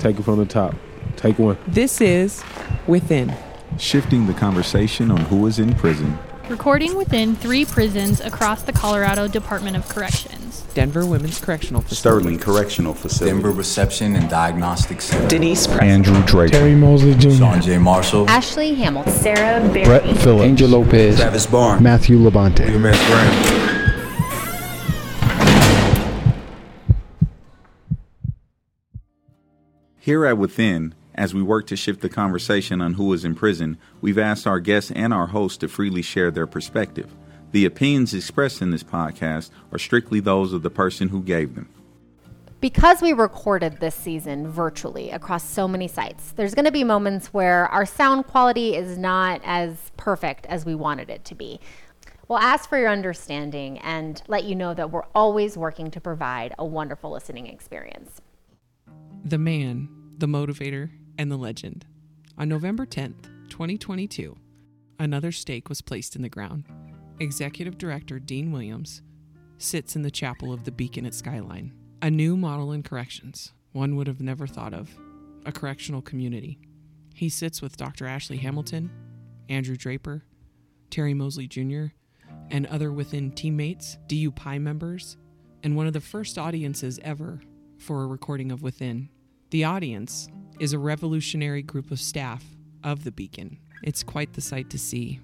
Take it from the top. Take one. This is Within. Shifting the conversation on who is in prison. Recording within three prisons across the Colorado Department of Corrections. Denver Women's Correctional Facility. Sterling Correctional Facility. Denver Reception and Diagnostic Center. Denise Preston. Andrew Draper. Terry Mosley Jr. Sean J. Marshall. Ashley Hamilton. Sarah Berry. Brett Phillips. Angel Lopez. Travis Barnes. Matthew Labonte. William S. Graham. Here at Within, as we work to shift the conversation on who is in prison, we've asked our guests and our hosts to freely share their perspective. The opinions expressed in this podcast are strictly those of the person who gave them. Because we recorded this season virtually across so many sites, there's going to be moments where our sound quality is not as perfect as we wanted it to be. We'll ask for your understanding and let you know that we're always working to provide a wonderful listening experience. The man, the motivator, and the legend. On November 10th, 2022, another stake was placed in the ground. Executive Director Dean Williams sits in the chapel of the Beacon at Skyline, a new model in corrections, one would have never thought of, a correctional community. He sits with Dr. Ashley Hamilton, Andrew Draper, Terry Mosley Jr., and other within teammates, DU PAI members, and one of the first audiences ever for a recording of Within. The audience is a revolutionary group of staff of the Beacon. It's quite the sight to see.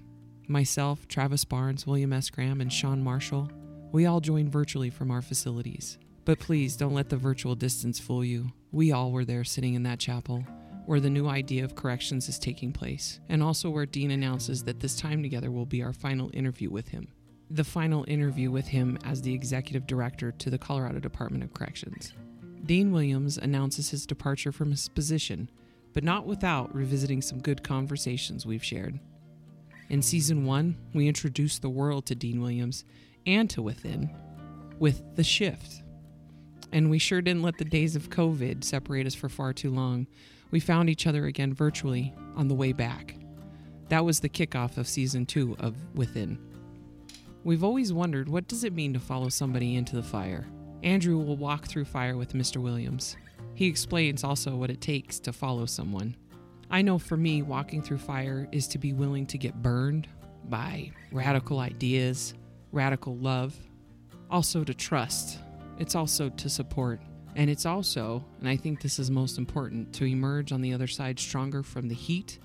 Myself, Travis Barnes, William S. Graham, and Sean Marshall, we all joined virtually from our facilities. But please don't let the virtual distance fool you. We all were there sitting in that chapel where the new idea of corrections is taking place, and also where Dean announces that this time together will be our final interview with him. The final interview with him as the executive director to the Colorado Department of Corrections. Dean Williams announces his departure from his position, but not without revisiting some good conversations we've shared. In season one, we introduced the world to Dean Williams and to Within with The Shift. And we sure didn't let the days of COVID separate us for far too long. We found each other again virtually on the way back. That was the kickoff of season two of Within. We've always wondered what does it mean to follow somebody into the fire? Andrew will walk through fire with Mr. Williams. He explains also what it takes to follow someone. I know for me, walking through fire is to be willing to get burned by radical ideas, radical love, also to trust. It's also to support. And it's also, and I think this is most important, to emerge on the other side stronger from the heat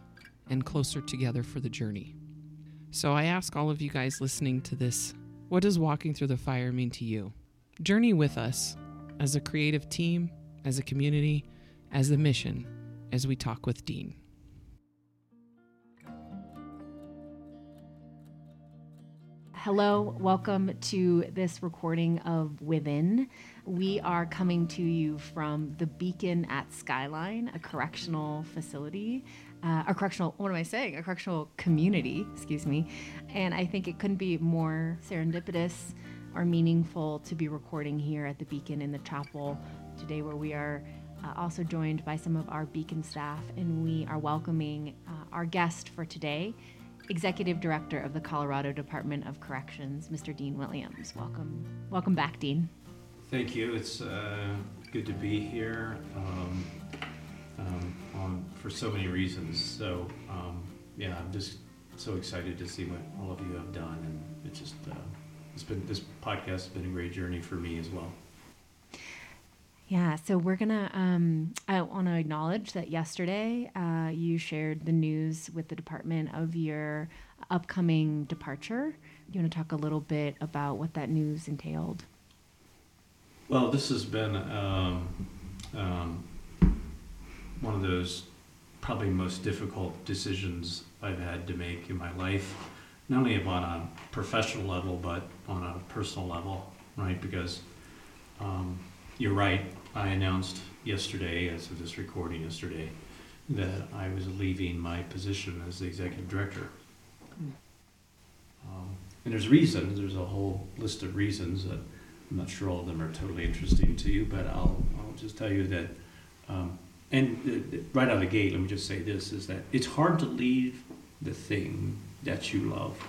and closer together for the journey. So I ask all of you guys listening to this what does walking through the fire mean to you? Journey with us as a creative team, as a community, as the mission, as we talk with Dean. Hello, welcome to this recording of Within. We are coming to you from the Beacon at Skyline, a correctional facility, uh, a correctional, what am I saying? A correctional community, excuse me. And I think it couldn't be more serendipitous or meaningful to be recording here at the Beacon in the chapel today, where we are uh, also joined by some of our Beacon staff, and we are welcoming uh, our guest for today, Executive Director of the Colorado Department of Corrections, Mr. Dean Williams. Welcome, welcome back, Dean. Thank you. It's uh, good to be here um, um, for so many reasons. So, um, yeah, I'm just so excited to see what all of you have done, and it's just uh, it's been this podcast has been a great journey for me as well. Yeah, so we're gonna. Um, I want to acknowledge that yesterday uh, you shared the news with the department of your upcoming departure. You want to talk a little bit about what that news entailed? Well, this has been um, um, one of those probably most difficult decisions I've had to make in my life, not only on a professional level, but on a personal level, right? Because um, you're right, I announced yesterday, as of this recording yesterday, that I was leaving my position as the executive director. Um, and there's reasons, there's a whole list of reasons that I'm not sure all of them are totally interesting to you, but I'll, I'll just tell you that, um, and uh, right out of the gate, let me just say this, is that it's hard to leave the thing that you love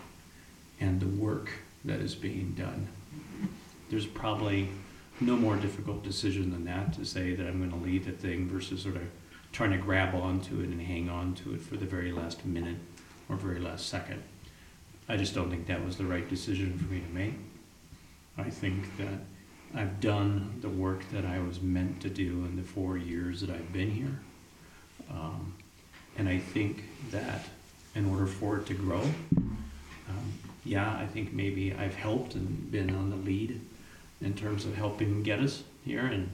and the work that is being done. There's probably no more difficult decision than that to say that I'm going to lead the thing versus sort of trying to grab onto it and hang on to it for the very last minute or very last second. I just don't think that was the right decision for me to make. I think that I've done the work that I was meant to do in the four years that I've been here. Um, and I think that in order for it to grow, um, yeah, I think maybe I've helped and been on the lead in terms of helping get us here and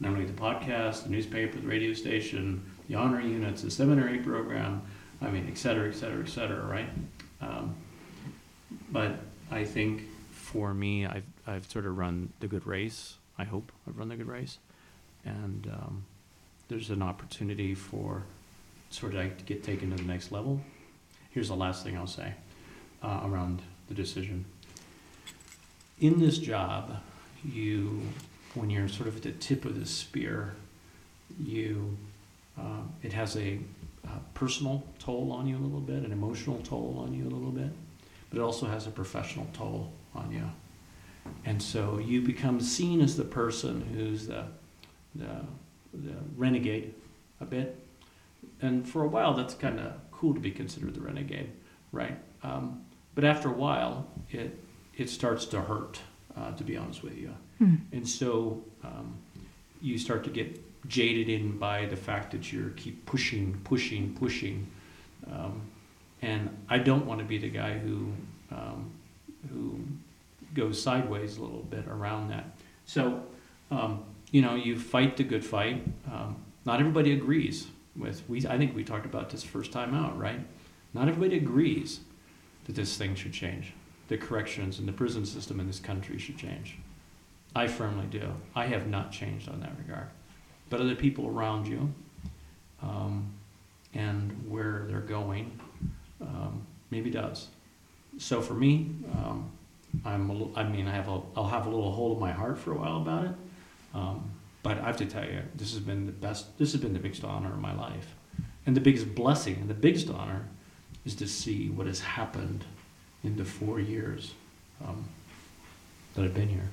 not only the podcast, the newspaper, the radio station, the honor units, the seminary program, I mean, et cetera, et cetera, et cetera, right? Um, but I think for me, I've, I've sort of run the good race. I hope I've run the good race. And um, there's an opportunity for sort of like to get taken to the next level. Here's the last thing I'll say uh, around the decision. In this job, you, when you're sort of at the tip of the spear, you, uh, it has a, a personal toll on you a little bit, an emotional toll on you a little bit, but it also has a professional toll on you. And so you become seen as the person who's the, the, the renegade a bit. And for a while, that's kind of cool to be considered the renegade, right? Um, but after a while, it, it starts to hurt, uh, to be honest with you. Hmm. And so um, you start to get jaded in by the fact that you keep pushing, pushing, pushing. Um, and I don't want to be the guy who, um, who goes sideways a little bit around that. So, um, you know, you fight the good fight. Um, not everybody agrees with. We, I think we talked about this first time out, right? Not everybody agrees that this thing should change. The corrections and the prison system in this country should change. I firmly do. I have not changed on that regard. But other people around you um, and where they're going um, maybe does. So for me, um, I'm I mean, I have a, I'll have a little hold of my heart for a while about it. Um, but I have to tell you, this has been the best, this has been the biggest honor of my life. And the biggest blessing and the biggest honor is to see what has happened in the four years um, that I've been here.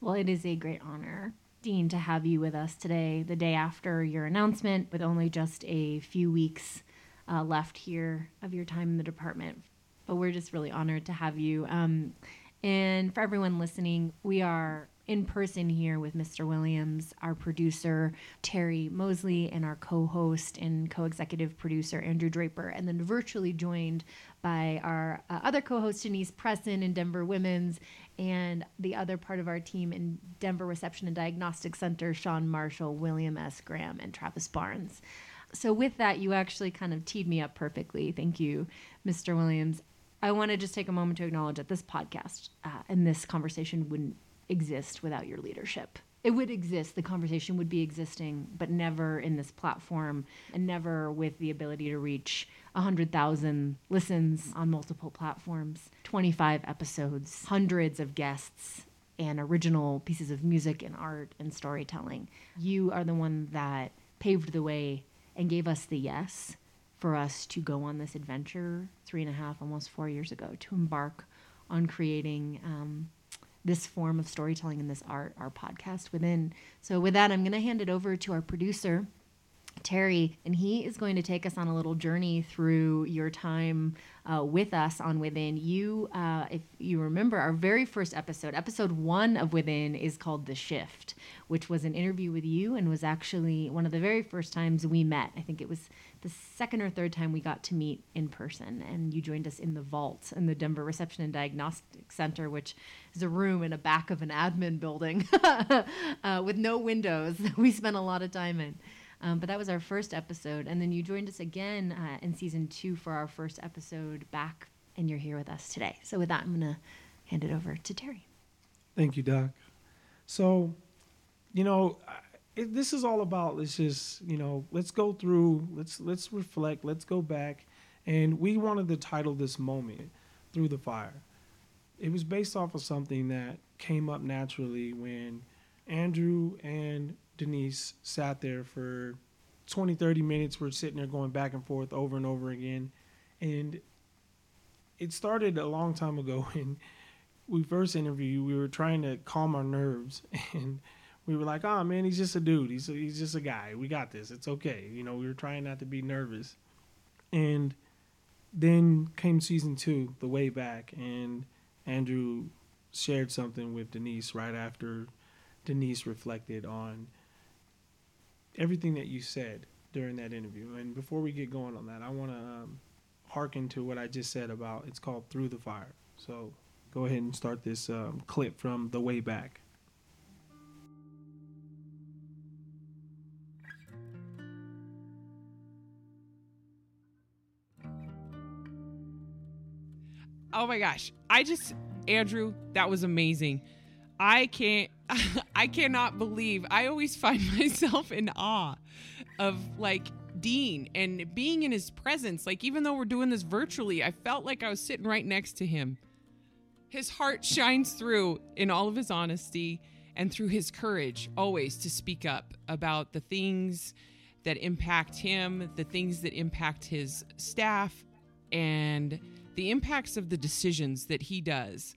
Well, it is a great honor, Dean, to have you with us today, the day after your announcement, with only just a few weeks uh, left here of your time in the department. But we're just really honored to have you. Um, and for everyone listening, we are in person here with Mr. Williams, our producer, Terry Mosley, and our co host and co executive producer, Andrew Draper, and then virtually joined by our uh, other co host, Denise Presson in Denver Women's, and the other part of our team in Denver Reception and Diagnostic Center, Sean Marshall, William S. Graham, and Travis Barnes. So, with that, you actually kind of teed me up perfectly. Thank you, Mr. Williams. I want to just take a moment to acknowledge that this podcast uh, and this conversation wouldn't exist without your leadership. It would exist, the conversation would be existing, but never in this platform and never with the ability to reach 100,000 listens on multiple platforms, 25 episodes, hundreds of guests, and original pieces of music and art and storytelling. You are the one that paved the way and gave us the yes for us to go on this adventure three and a half, almost four years ago, to embark on creating um, this form of storytelling and this art, our podcast within. So, with that, I'm going to hand it over to our producer, Terry, and he is going to take us on a little journey through your time uh, with us on Within. You, uh, if you remember, our very first episode, episode one of Within, is called The Shift, which was an interview with you and was actually one of the very first times we met. I think it was the second or third time we got to meet in person, and you joined us in the vault in the Denver Reception and Diagnostic Center, which is a room in a back of an admin building uh, with no windows. we spent a lot of time in. Um, but that was our first episode. And then you joined us again uh, in season two for our first episode back, and you're here with us today. So, with that, I'm going to hand it over to Terry. Thank you, Doc. So, you know, it, this is all about let's just, you know, let's go through, let's let's reflect, let's go back, and we wanted to title this moment "Through the Fire." It was based off of something that came up naturally when Andrew and Denise sat there for 20, 30 minutes. We're sitting there going back and forth over and over again. And it started a long time ago when we first interviewed we were trying to calm our nerves, and we were like, "Oh man, he's just a dude. He's a, he's just a guy. We got this. It's okay." You know, we were trying not to be nervous, and then came season two, the way back, and Andrew shared something with Denise right after Denise reflected on everything that you said during that interview. And before we get going on that, I want to um, hearken to what I just said about it's called Through the Fire. So go ahead and start this um, clip from the way back. Oh my gosh. I just Andrew, that was amazing. I can't I cannot believe I always find myself in awe of like Dean and being in his presence. Like even though we're doing this virtually, I felt like I was sitting right next to him. His heart shines through in all of his honesty and through his courage always to speak up about the things that impact him, the things that impact his staff and the impacts of the decisions that he does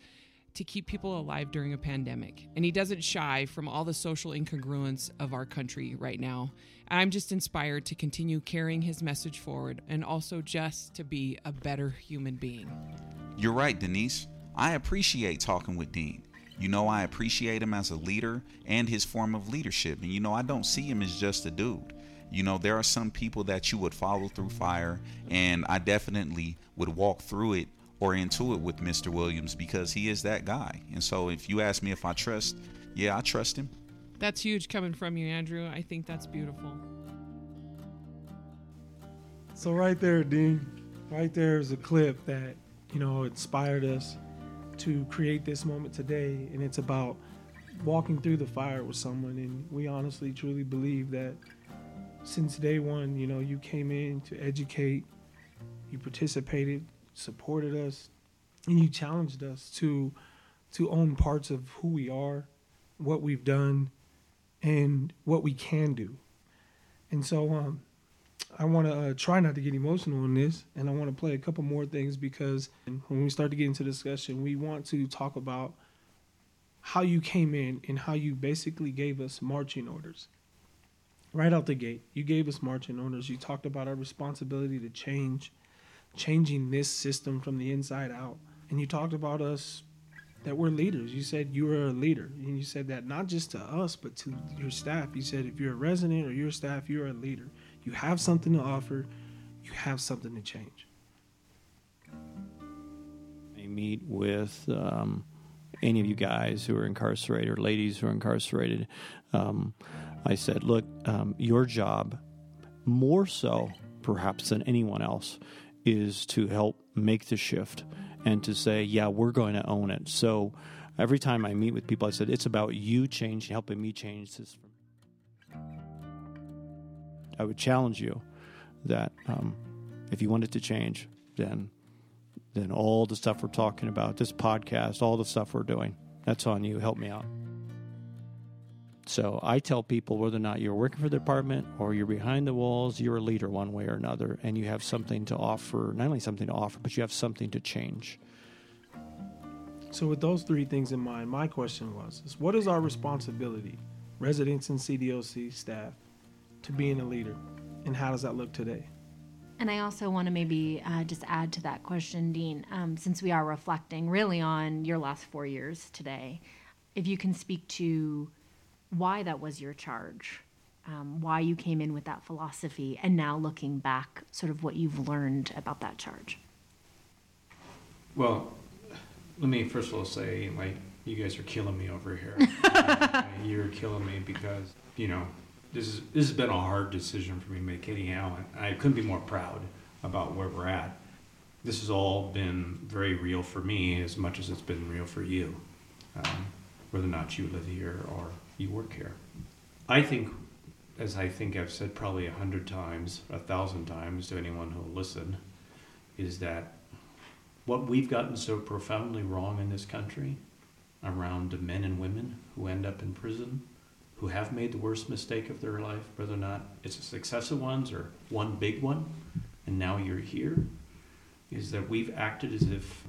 to keep people alive during a pandemic. And he doesn't shy from all the social incongruence of our country right now. I'm just inspired to continue carrying his message forward and also just to be a better human being. You're right, Denise. I appreciate talking with Dean. You know, I appreciate him as a leader and his form of leadership. And you know, I don't see him as just a dude. You know, there are some people that you would follow through fire, and I definitely would walk through it or into it with Mr. Williams because he is that guy. And so if you ask me if I trust, yeah, I trust him. That's huge coming from you, Andrew. I think that's beautiful. So right there, Dean, right there is a clip that, you know, inspired us to create this moment today. And it's about walking through the fire with someone. And we honestly, truly believe that since day one, you know, you came in to educate, you participated, supported us, and you challenged us to to own parts of who we are, what we've done, and what we can do. And so um, I want to uh, try not to get emotional in this, and I want to play a couple more things because when we start to get into discussion, we want to talk about how you came in and how you basically gave us marching orders right out the gate. You gave us marching orders. You talked about our responsibility to change, changing this system from the inside out. And you talked about us that we're leaders. You said you are a leader. And you said that not just to us, but to your staff. You said if you're a resident or your staff, you're a leader. You have something to offer, you have something to change. I meet with um, any of you guys who are incarcerated or ladies who are incarcerated. Um, I said, look, um, your job, more so perhaps than anyone else, is to help make the shift and to say, yeah, we're going to own it. So every time I meet with people, I said, it's about you changing, helping me change this. I would challenge you that um, if you wanted to change, then then all the stuff we're talking about, this podcast, all the stuff we're doing, that's on you. Help me out. So I tell people whether or not you're working for the department or you're behind the walls, you're a leader one way or another, and you have something to offer, not only something to offer, but you have something to change. So with those three things in mind, my question was is what is our responsibility, residents and CDOC staff, to being a leader? And how does that look today? And I also want to maybe uh, just add to that question, Dean, um, since we are reflecting really on your last four years today, if you can speak to why that was your charge, um, why you came in with that philosophy, and now looking back, sort of what you've learned about that charge. Well, let me first of all say, like, you guys are killing me over here. You're killing me because, you know, this is this has been a hard decision for me to make anyhow, and I couldn't be more proud about where we're at. This has all been very real for me as much as it's been real for you, um, whether or not you live here or you work here. I think, as I think I've said probably a hundred times, a thousand times to anyone who'll listen, is that what we've gotten so profoundly wrong in this country around men and women who end up in prison who have made the worst mistake of their life, whether or not it's a successive ones or one big one, and now you're here, is that we've acted as if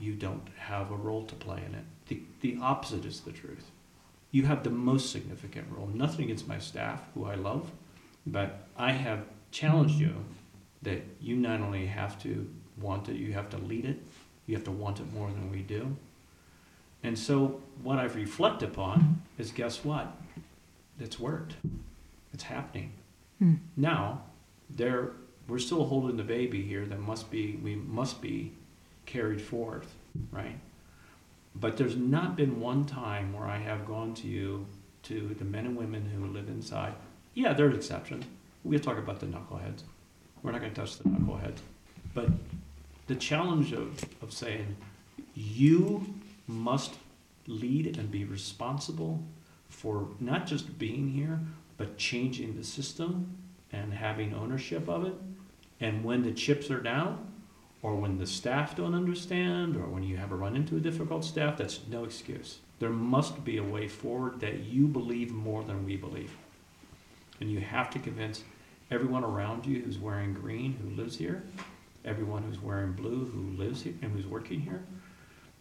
you don't have a role to play in it. The, the opposite is the truth. You have the most significant role. Nothing against my staff, who I love, but I have challenged you that you not only have to want it, you have to lead it, you have to want it more than we do. And so, what I've reflected upon is guess what? It's worked. It's happening. Hmm. Now, there we're still holding the baby here that must be we must be carried forth, right? But there's not been one time where I have gone to you to the men and women who live inside. Yeah, there's exceptions. We'll talk about the knuckleheads. We're not going to touch the knuckleheads. But the challenge of, of saying you must lead and be responsible for not just being here, but changing the system and having ownership of it. And when the chips are down, or when the staff don't understand, or when you have a run into a difficult staff, that's no excuse. There must be a way forward that you believe more than we believe. And you have to convince everyone around you who's wearing green who lives here, everyone who's wearing blue who lives here and who's working here,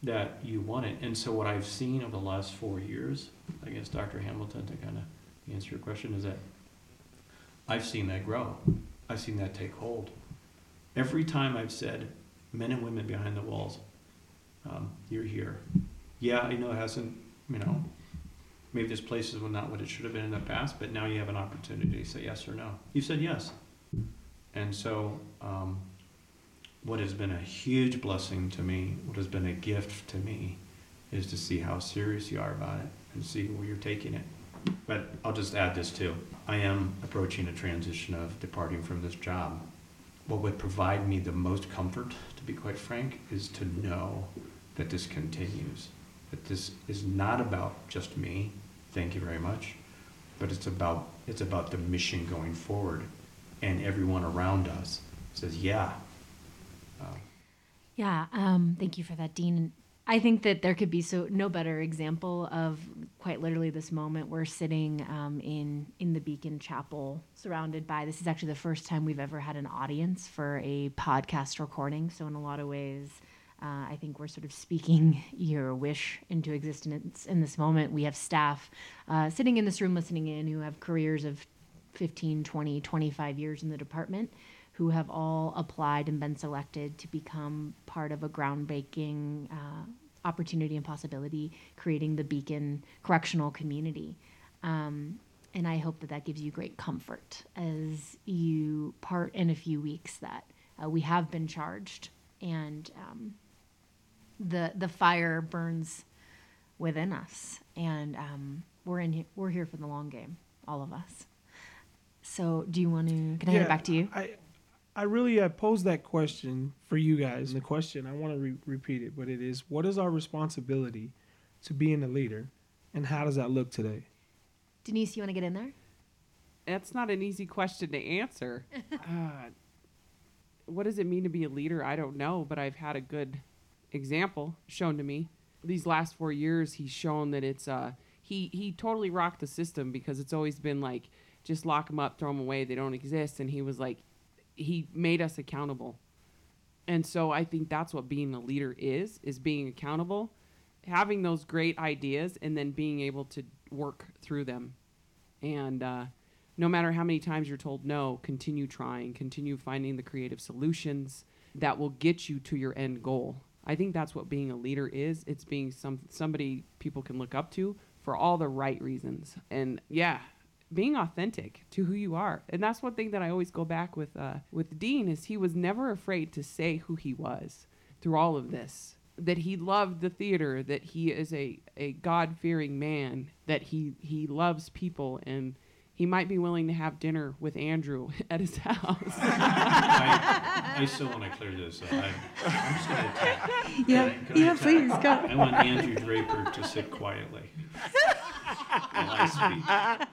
that you want it. And so what I've seen over the last four years, I guess Dr. Hamilton to kind of answer your question is that I've seen that grow. I've seen that take hold. Every time I've said, men and women behind the walls, um, you're here. Yeah, I know it hasn't, you know, maybe this place is not what it should have been in the past, but now you have an opportunity to say yes or no. You said yes. And so, um, what has been a huge blessing to me, what has been a gift to me, is to see how serious you are about it and see where you're taking it. But I'll just add this too. I am approaching a transition of departing from this job. What would provide me the most comfort, to be quite frank, is to know that this continues. That this is not about just me, thank you very much, but it's about it's about the mission going forward and everyone around us says, yeah, yeah, um, thank you for that, Dean. I think that there could be so no better example of quite literally this moment. We're sitting um, in in the Beacon Chapel, surrounded by. This is actually the first time we've ever had an audience for a podcast recording. So in a lot of ways, uh, I think we're sort of speaking your wish into existence in this moment. We have staff uh, sitting in this room listening in who have careers of 15, 20, 25 years in the department who have all applied and been selected to become part of a groundbreaking uh, opportunity and possibility, creating the Beacon Correctional Community. Um, and I hope that that gives you great comfort as you part in a few weeks that uh, we have been charged and um, the the fire burns within us, and um, we're in here, we're here for the long game, all of us. So, do you want to? Can I hand it back to you? I, I really I posed that question for you guys. And the question I want to re- repeat it, but it is: What is our responsibility to being a leader, and how does that look today? Denise, you want to get in there? That's not an easy question to answer. uh, what does it mean to be a leader? I don't know, but I've had a good example shown to me. These last four years, he's shown that it's uh, he he totally rocked the system because it's always been like just lock them up, throw them away, they don't exist. And he was like, he made us accountable. And so I think that's what being a leader is, is being accountable, having those great ideas and then being able to work through them. And uh, no matter how many times you're told no, continue trying, continue finding the creative solutions that will get you to your end goal. I think that's what being a leader is. It's being some somebody people can look up to for all the right reasons. And yeah, being authentic to who you are. And that's one thing that I always go back with uh, with Dean is he was never afraid to say who he was through all of this. That he loved the theater, that he is a, a God fearing man, that he, he loves people and he might be willing to have dinner with Andrew at his house. I, I still want to clear this up. I, am just going to Yeah, yeah, please go. I want Andrew Draper to sit quietly I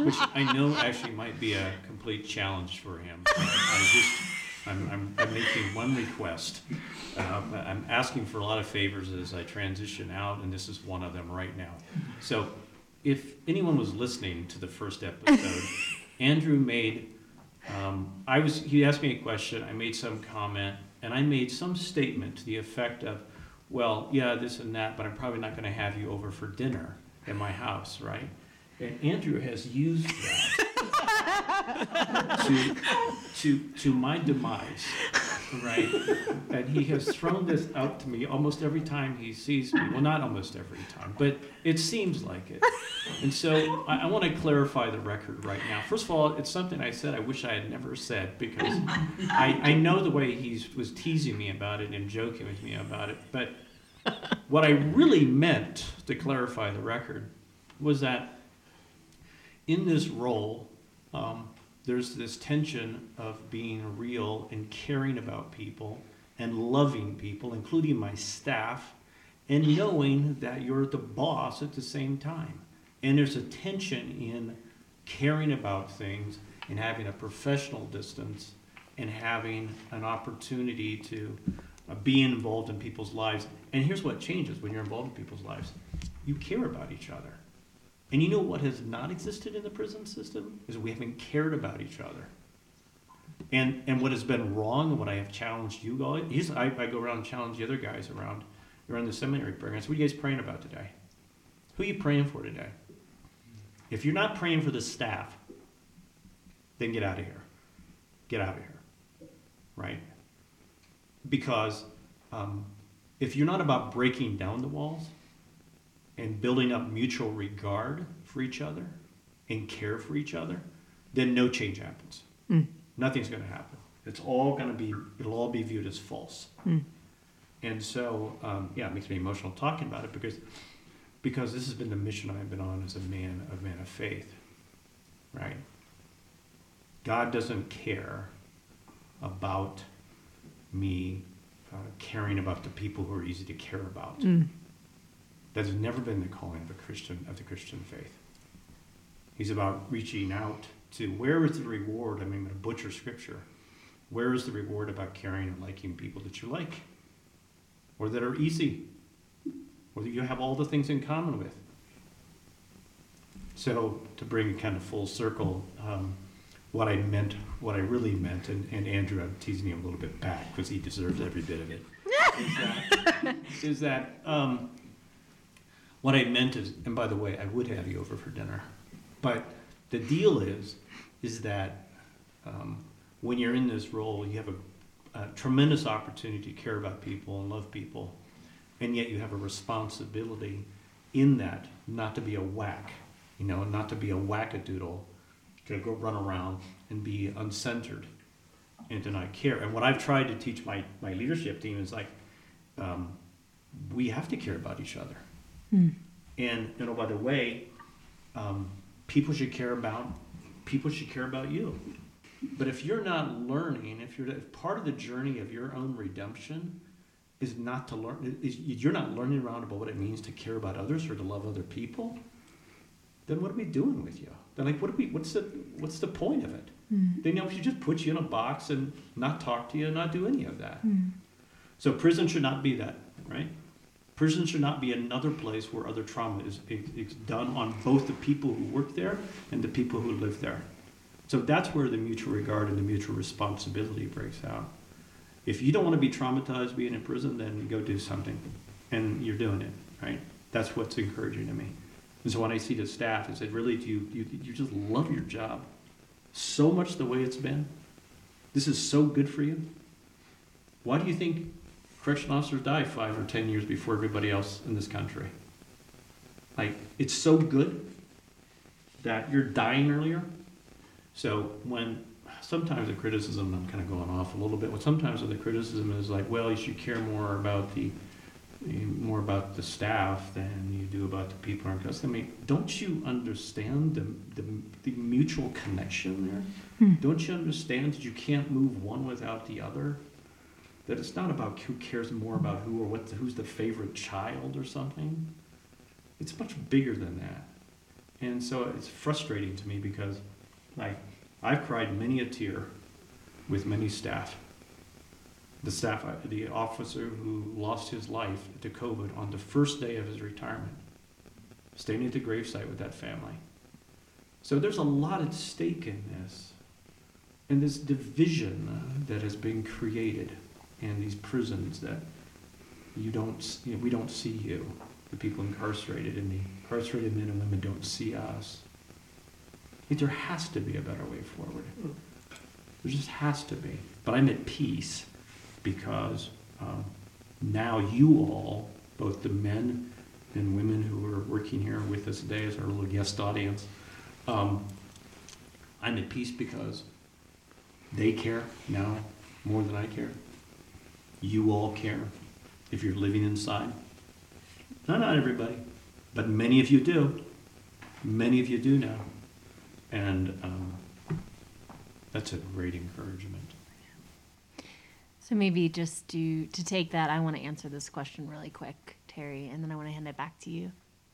which I know actually might be a complete challenge for him. I, just, I'm, I'm, I'm, making one request. Uh, I'm asking for a lot of favors as I transition out, and this is one of them right now. So if anyone was listening to the first episode, Andrew made, um, I was, he asked me a question, I made some comment, and I made some statement to the effect of, well, yeah, this and that, but I'm probably not going to have you over for dinner at my house, right? And Andrew has used that to, to, to my demise, right? And he has thrown this out to me almost every time he sees me. Well, not almost every time, but it seems like it. And so I, I want to clarify the record right now. First of all, it's something I said I wish I had never said because I, I know the way he was teasing me about it and joking with me about it. But what I really meant to clarify the record was that in this role, um, there's this tension of being real and caring about people and loving people, including my staff, and knowing that you're the boss at the same time. And there's a tension in caring about things and having a professional distance and having an opportunity to uh, be involved in people's lives. And here's what changes when you're involved in people's lives you care about each other. And you know what has not existed in the prison system is we haven't cared about each other. And and what has been wrong and what I have challenged you guys, I, I go around and challenge the other guys around around the seminary programs. What are you guys praying about today? Who are you praying for today? If you're not praying for the staff, then get out of here. Get out of here. Right? Because um, if you're not about breaking down the walls and building up mutual regard for each other and care for each other, then no change happens. Mm. Nothing's going to happen. It's all going to be, it'll all be viewed as false. Mm. And so, um, yeah, it makes me emotional talking about it because, because this has been the mission I've been on as a man, a man of faith, right? God doesn't care about me uh, caring about the people who are easy to care about. Mm. That has never been the calling of a Christian of the Christian faith. He's about reaching out to where is the reward? I mean, I'm going to butcher scripture. Where is the reward about caring and liking people that you like, or that are easy, or that you have all the things in common with? So to bring it kind of full circle, um, what I meant, what I really meant, and, and Andrew, I'm teasing him a little bit back because he deserves every bit of it. is that, is that um, what I meant is, and by the way, I would have you over for dinner, but the deal is, is that um, when you're in this role, you have a, a tremendous opportunity to care about people and love people, and yet you have a responsibility in that not to be a whack, you know, not to be a wackadoodle, to go run around and be uncentered and to not care. And what I've tried to teach my, my leadership team is like, um, we have to care about each other. Mm. And, you know, by the way, um, people should care about, people should care about you. But if you're not learning, if you're if part of the journey of your own redemption is not to learn, is you're not learning around about what it means to care about others or to love other people, then what are we doing with you? Then like, what are we? What's the what's the point of it? Mm. Then you know, should just put you in a box and not talk to you and not do any of that. Mm. So prison should not be that, right? Prison should not be another place where other trauma is, is done on both the people who work there and the people who live there. So that's where the mutual regard and the mutual responsibility breaks out. If you don't want to be traumatized being in prison, then go do something. And you're doing it, right? That's what's encouraging to me. And so when I see the staff, I said, really, do you, you, you just love your job so much the way it's been? This is so good for you? Why do you think correctional officers die five or ten years before everybody else in this country? Like, it's so good that you're dying earlier. So when sometimes the criticism, I'm kind of going off a little bit, but sometimes the criticism is like, well, you should care more about the more about the staff than you do about the people in custody. I mean, don't you understand the, the, the mutual connection there? Hmm. Don't you understand that you can't move one without the other? That it's not about who cares more about who or what, who's the favorite child or something. It's much bigger than that. And so it's frustrating to me because, like, I've cried many a tear with many staff the staff, uh, the officer who lost his life to COVID on the first day of his retirement, standing at the gravesite with that family. So there's a lot at stake in this, and this division that has been created in these prisons that you don't, you know, we don't see you, the people incarcerated, and the incarcerated men and women don't see us. There has to be a better way forward. There just has to be. But I'm at peace because um, now you all, both the men and women who are working here with us today as our little guest audience, um, I'm at peace because they care now more than I care. You all care if you're living inside. No, not everybody, but many of you do. Many of you do now. And um, that's a great encouragement. So maybe just to to take that, I want to answer this question really quick, Terry, and then I want to hand it back to you.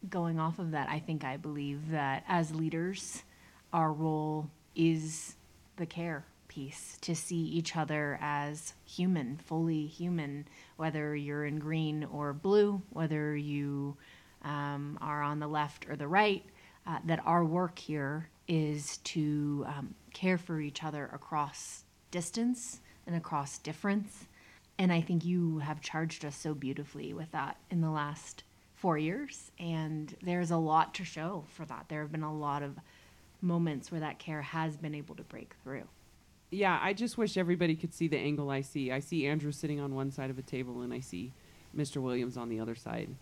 Going off of that, I think I believe that as leaders, our role is the care piece to see each other as human, fully human, whether you're in green or blue, whether you um, are on the left or the right. Uh, that our work here is to um, care for each other across distance and across difference. And I think you have charged us so beautifully with that in the last four years. And there's a lot to show for that. There have been a lot of moments where that care has been able to break through. Yeah, I just wish everybody could see the angle I see. I see Andrew sitting on one side of a table and I see Mr. Williams on the other side.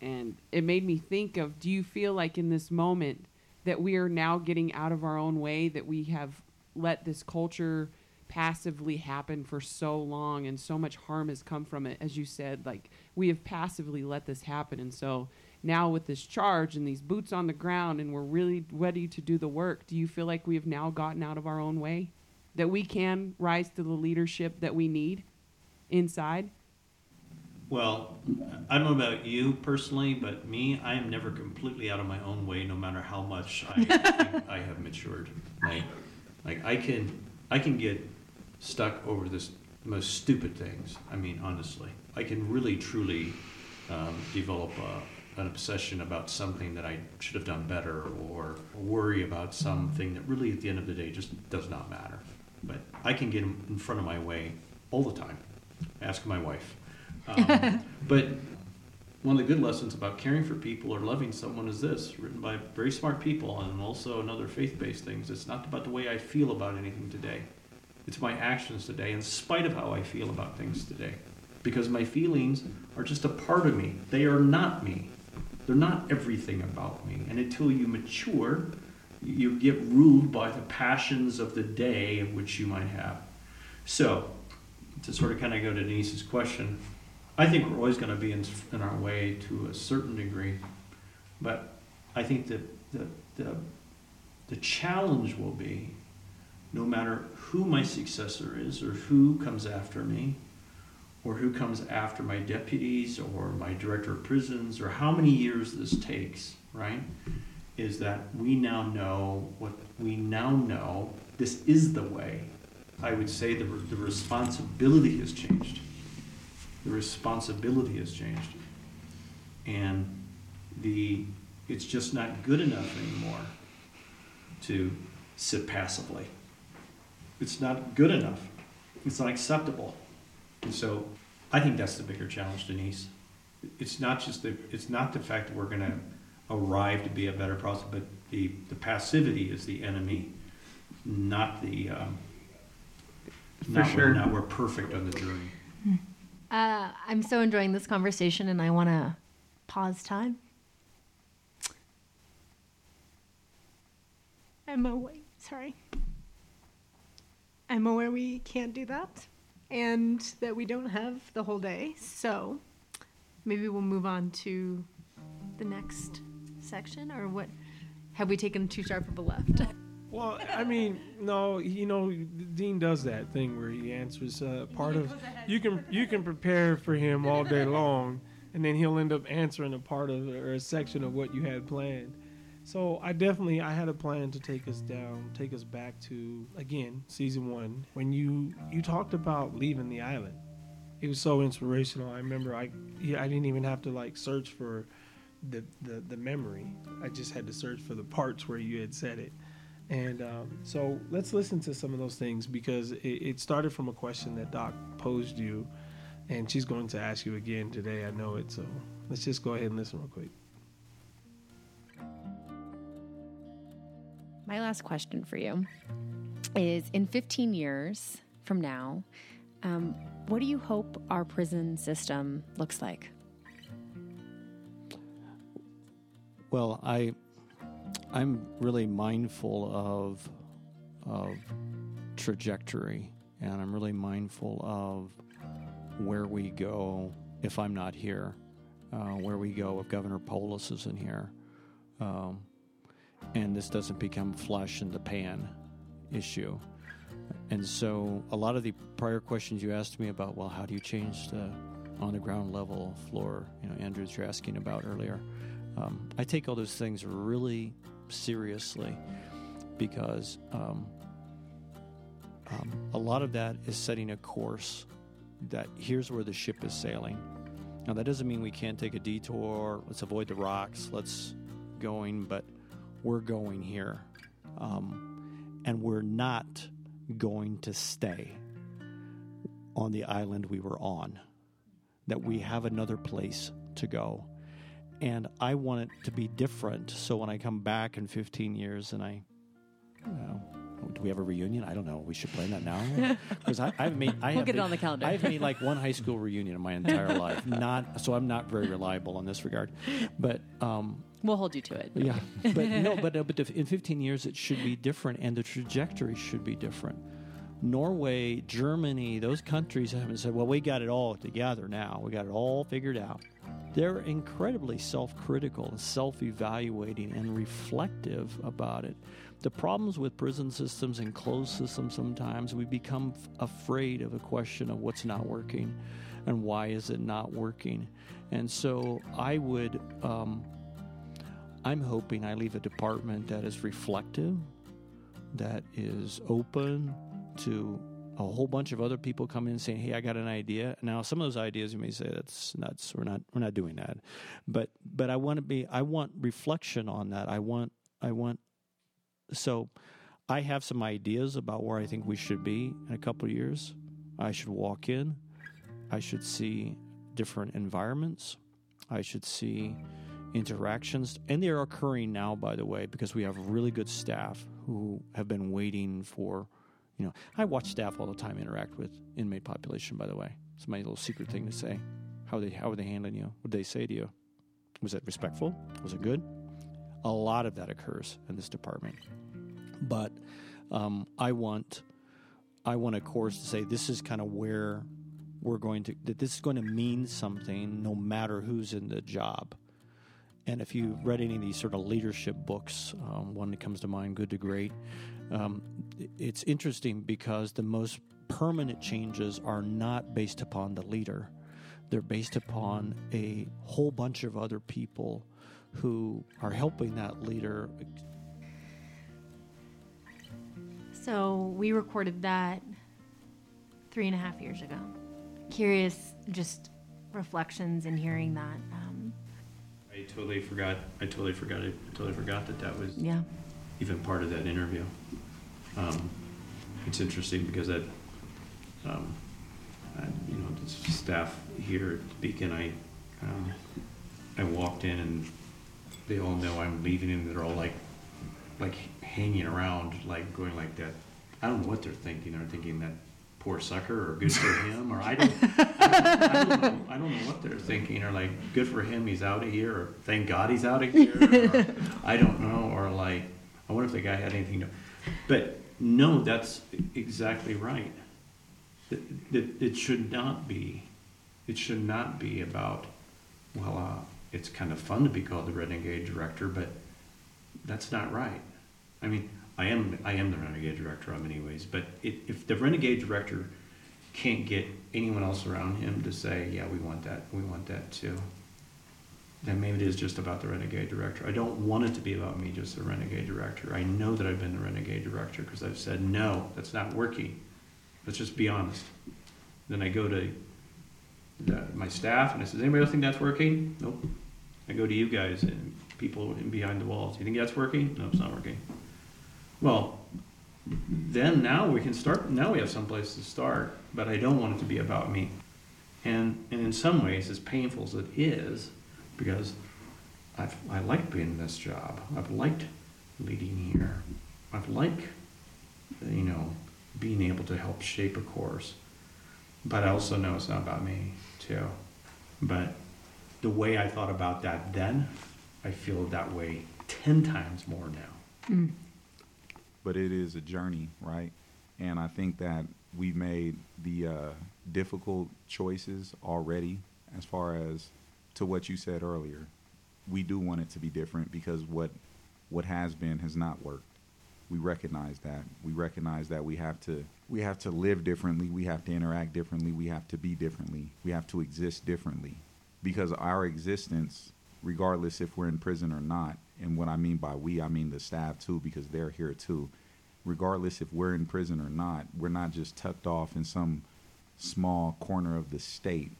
And it made me think of do you feel like in this moment that we are now getting out of our own way, that we have let this culture passively happen for so long and so much harm has come from it as you said like we have passively let this happen. And so now with this charge and these boots on the ground and we're really ready to do the work do you feel like we have now gotten out of our own way? That we can rise to the leadership that we need inside? Well, I don't know about you personally, but me, I am never completely out of my own way, no matter how much I I have matured. Like, like I can, I can get stuck over this most stupid things. I mean, honestly, I can really, truly um, develop a, an obsession about something that I should have done better, or worry about something that really, at the end of the day, just does not matter. But I can get in front of my way all the time. Ask my wife. Um, but one of the good lessons about caring for people or loving someone is this, written by very smart people and also another faith-based things. It's not about the way I feel about anything today. It's my actions today, in spite of how I feel about things today. Because my feelings are just a part of me. They are not me. They're not everything about me. And until you mature, you get ruled by the passions of the day which you might have. So, to sort of kind of go to Denise's question, I think we're always going to be in, in our way to a certain degree, but I think that the, the, the challenge will be no matter who my successor is or who comes after me or who comes after my deputies or my director of prisons or how many years this takes, right? Is that we now know what we now know this is the way. I would say the, the responsibility has changed the responsibility has changed. And the it's just not good enough anymore to sit passively. It's not good enough. It's not acceptable. And so I think that's the bigger challenge, Denise. It's not just the it's not the fact that we're gonna arrive to be a better process, but the, the passivity is the enemy, not the um, For not sure. we're, not we're perfect on the journey. Uh, I'm so enjoying this conversation, and I want to pause time. I'm aware. Sorry. I'm aware we can't do that, and that we don't have the whole day. So maybe we'll move on to the next section, or what? Have we taken too sharp of a left? Well, I mean, no, you know, Dean does that thing where he answers uh, part of. You can you can prepare for him all day long, and then he'll end up answering a part of or a section of what you had planned. So I definitely I had a plan to take us down, take us back to again season one when you you talked about leaving the island. It was so inspirational. I remember I yeah, I didn't even have to like search for the, the the memory. I just had to search for the parts where you had said it. And um, so let's listen to some of those things because it, it started from a question that Doc posed you. and she's going to ask you again today. I know it. So let's just go ahead and listen real quick. My last question for you is in 15 years from now, um, what do you hope our prison system looks like? Well, I I'm really mindful of of trajectory, and I'm really mindful of where we go if I'm not here, uh, where we go if Governor Polis isn't here, um, and this doesn't become flesh in the pan issue. And so, a lot of the prior questions you asked me about, well, how do you change the on the ground level floor? You know, Andrews, you're asking about earlier. Um, I take all those things really seriously because um, um, a lot of that is setting a course that here's where the ship is sailing. Now, that doesn't mean we can't take a detour. Let's avoid the rocks. Let's going, but we're going here. Um, and we're not going to stay on the island we were on, that we have another place to go. And I want it to be different. So when I come back in 15 years and I, you know, do we have a reunion? I don't know. We should plan that now because I've made. I We'll have get it on the calendar. I've made like one high school reunion in my entire life. Not so I'm not very reliable in this regard, but um, We'll hold you to it. yeah, but no, but uh, but in 15 years it should be different, and the trajectory should be different. Norway, Germany, those countries haven't said, "Well, we got it all together now. We got it all figured out." They're incredibly self-critical, and self-evaluating, and reflective about it. The problems with prison systems and closed systems sometimes we become f- afraid of a question of what's not working and why is it not working. And so I would. Um, I'm hoping I leave a department that is reflective, that is open to a whole bunch of other people coming in saying, "Hey, I got an idea." Now, some of those ideas you may say that's nuts. We're not we're not doing that, but but I want to be. I want reflection on that. I want I want. So, I have some ideas about where I think we should be in a couple of years. I should walk in. I should see different environments. I should see interactions, and they're occurring now, by the way, because we have really good staff who have been waiting for. You know, I watch staff all the time interact with inmate population. By the way, it's my little secret thing to say. How they how are they handling you? What did they say to you? Was it respectful? Was it good? A lot of that occurs in this department, but um, I want I want a course to say this is kind of where we're going to that this is going to mean something no matter who's in the job. And if you've read any of these sort of leadership books, um, one that comes to mind, Good to Great, um, it's interesting because the most permanent changes are not based upon the leader. They're based upon a whole bunch of other people who are helping that leader. So we recorded that three and a half years ago. Curious, just reflections and hearing that. Um, totally forgot. I totally forgot it. I totally forgot that that was yeah. even part of that interview. Um, it's interesting because that, um, I, you know, the staff here at Beacon, I, um, I walked in and they all know I'm leaving and they're all like, like hanging around, like going like that. I don't know what they're thinking. They're thinking that poor sucker or good for him or I don't, I don't know. I don't know what they're thinking or like good for him he's out of here or thank God he's out of here or I don't know or like I wonder if the guy had anything to but no that's exactly right that, that it should not be it should not be about well uh, it's kind of fun to be called the renegade director but that's not right I mean I am I am the renegade director in many ways but it, if the renegade director can't get anyone else around him to say, yeah, we want that, we want that too. Then maybe it is just about the renegade director. I don't want it to be about me, just the renegade director. I know that I've been the renegade director because I've said, no, that's not working. Let's just be honest. Then I go to the, my staff and I says, anybody else think that's working? Nope. I go to you guys and people in behind the walls. You think that's working? No, it's not working. Well, then now we can start now we have someplace to start but i don't want it to be about me And, and in some ways, as painful as it is, because I've, I like being in this job, I've liked leading here, I've liked, you know, being able to help shape a course. But I also know it's not about me, too. But the way I thought about that then, I feel that way 10 times more now. Mm. But it is a journey, right? And I think that we've made the uh, difficult choices already, as far as to what you said earlier. We do want it to be different because what what has been has not worked. We recognize that. We recognize that we have to we have to live differently. We have to interact differently. We have to be differently. We have to exist differently, because our existence, regardless if we're in prison or not, and what I mean by we, I mean the staff too, because they're here too regardless if we're in prison or not, we're not just tucked off in some small corner of the state.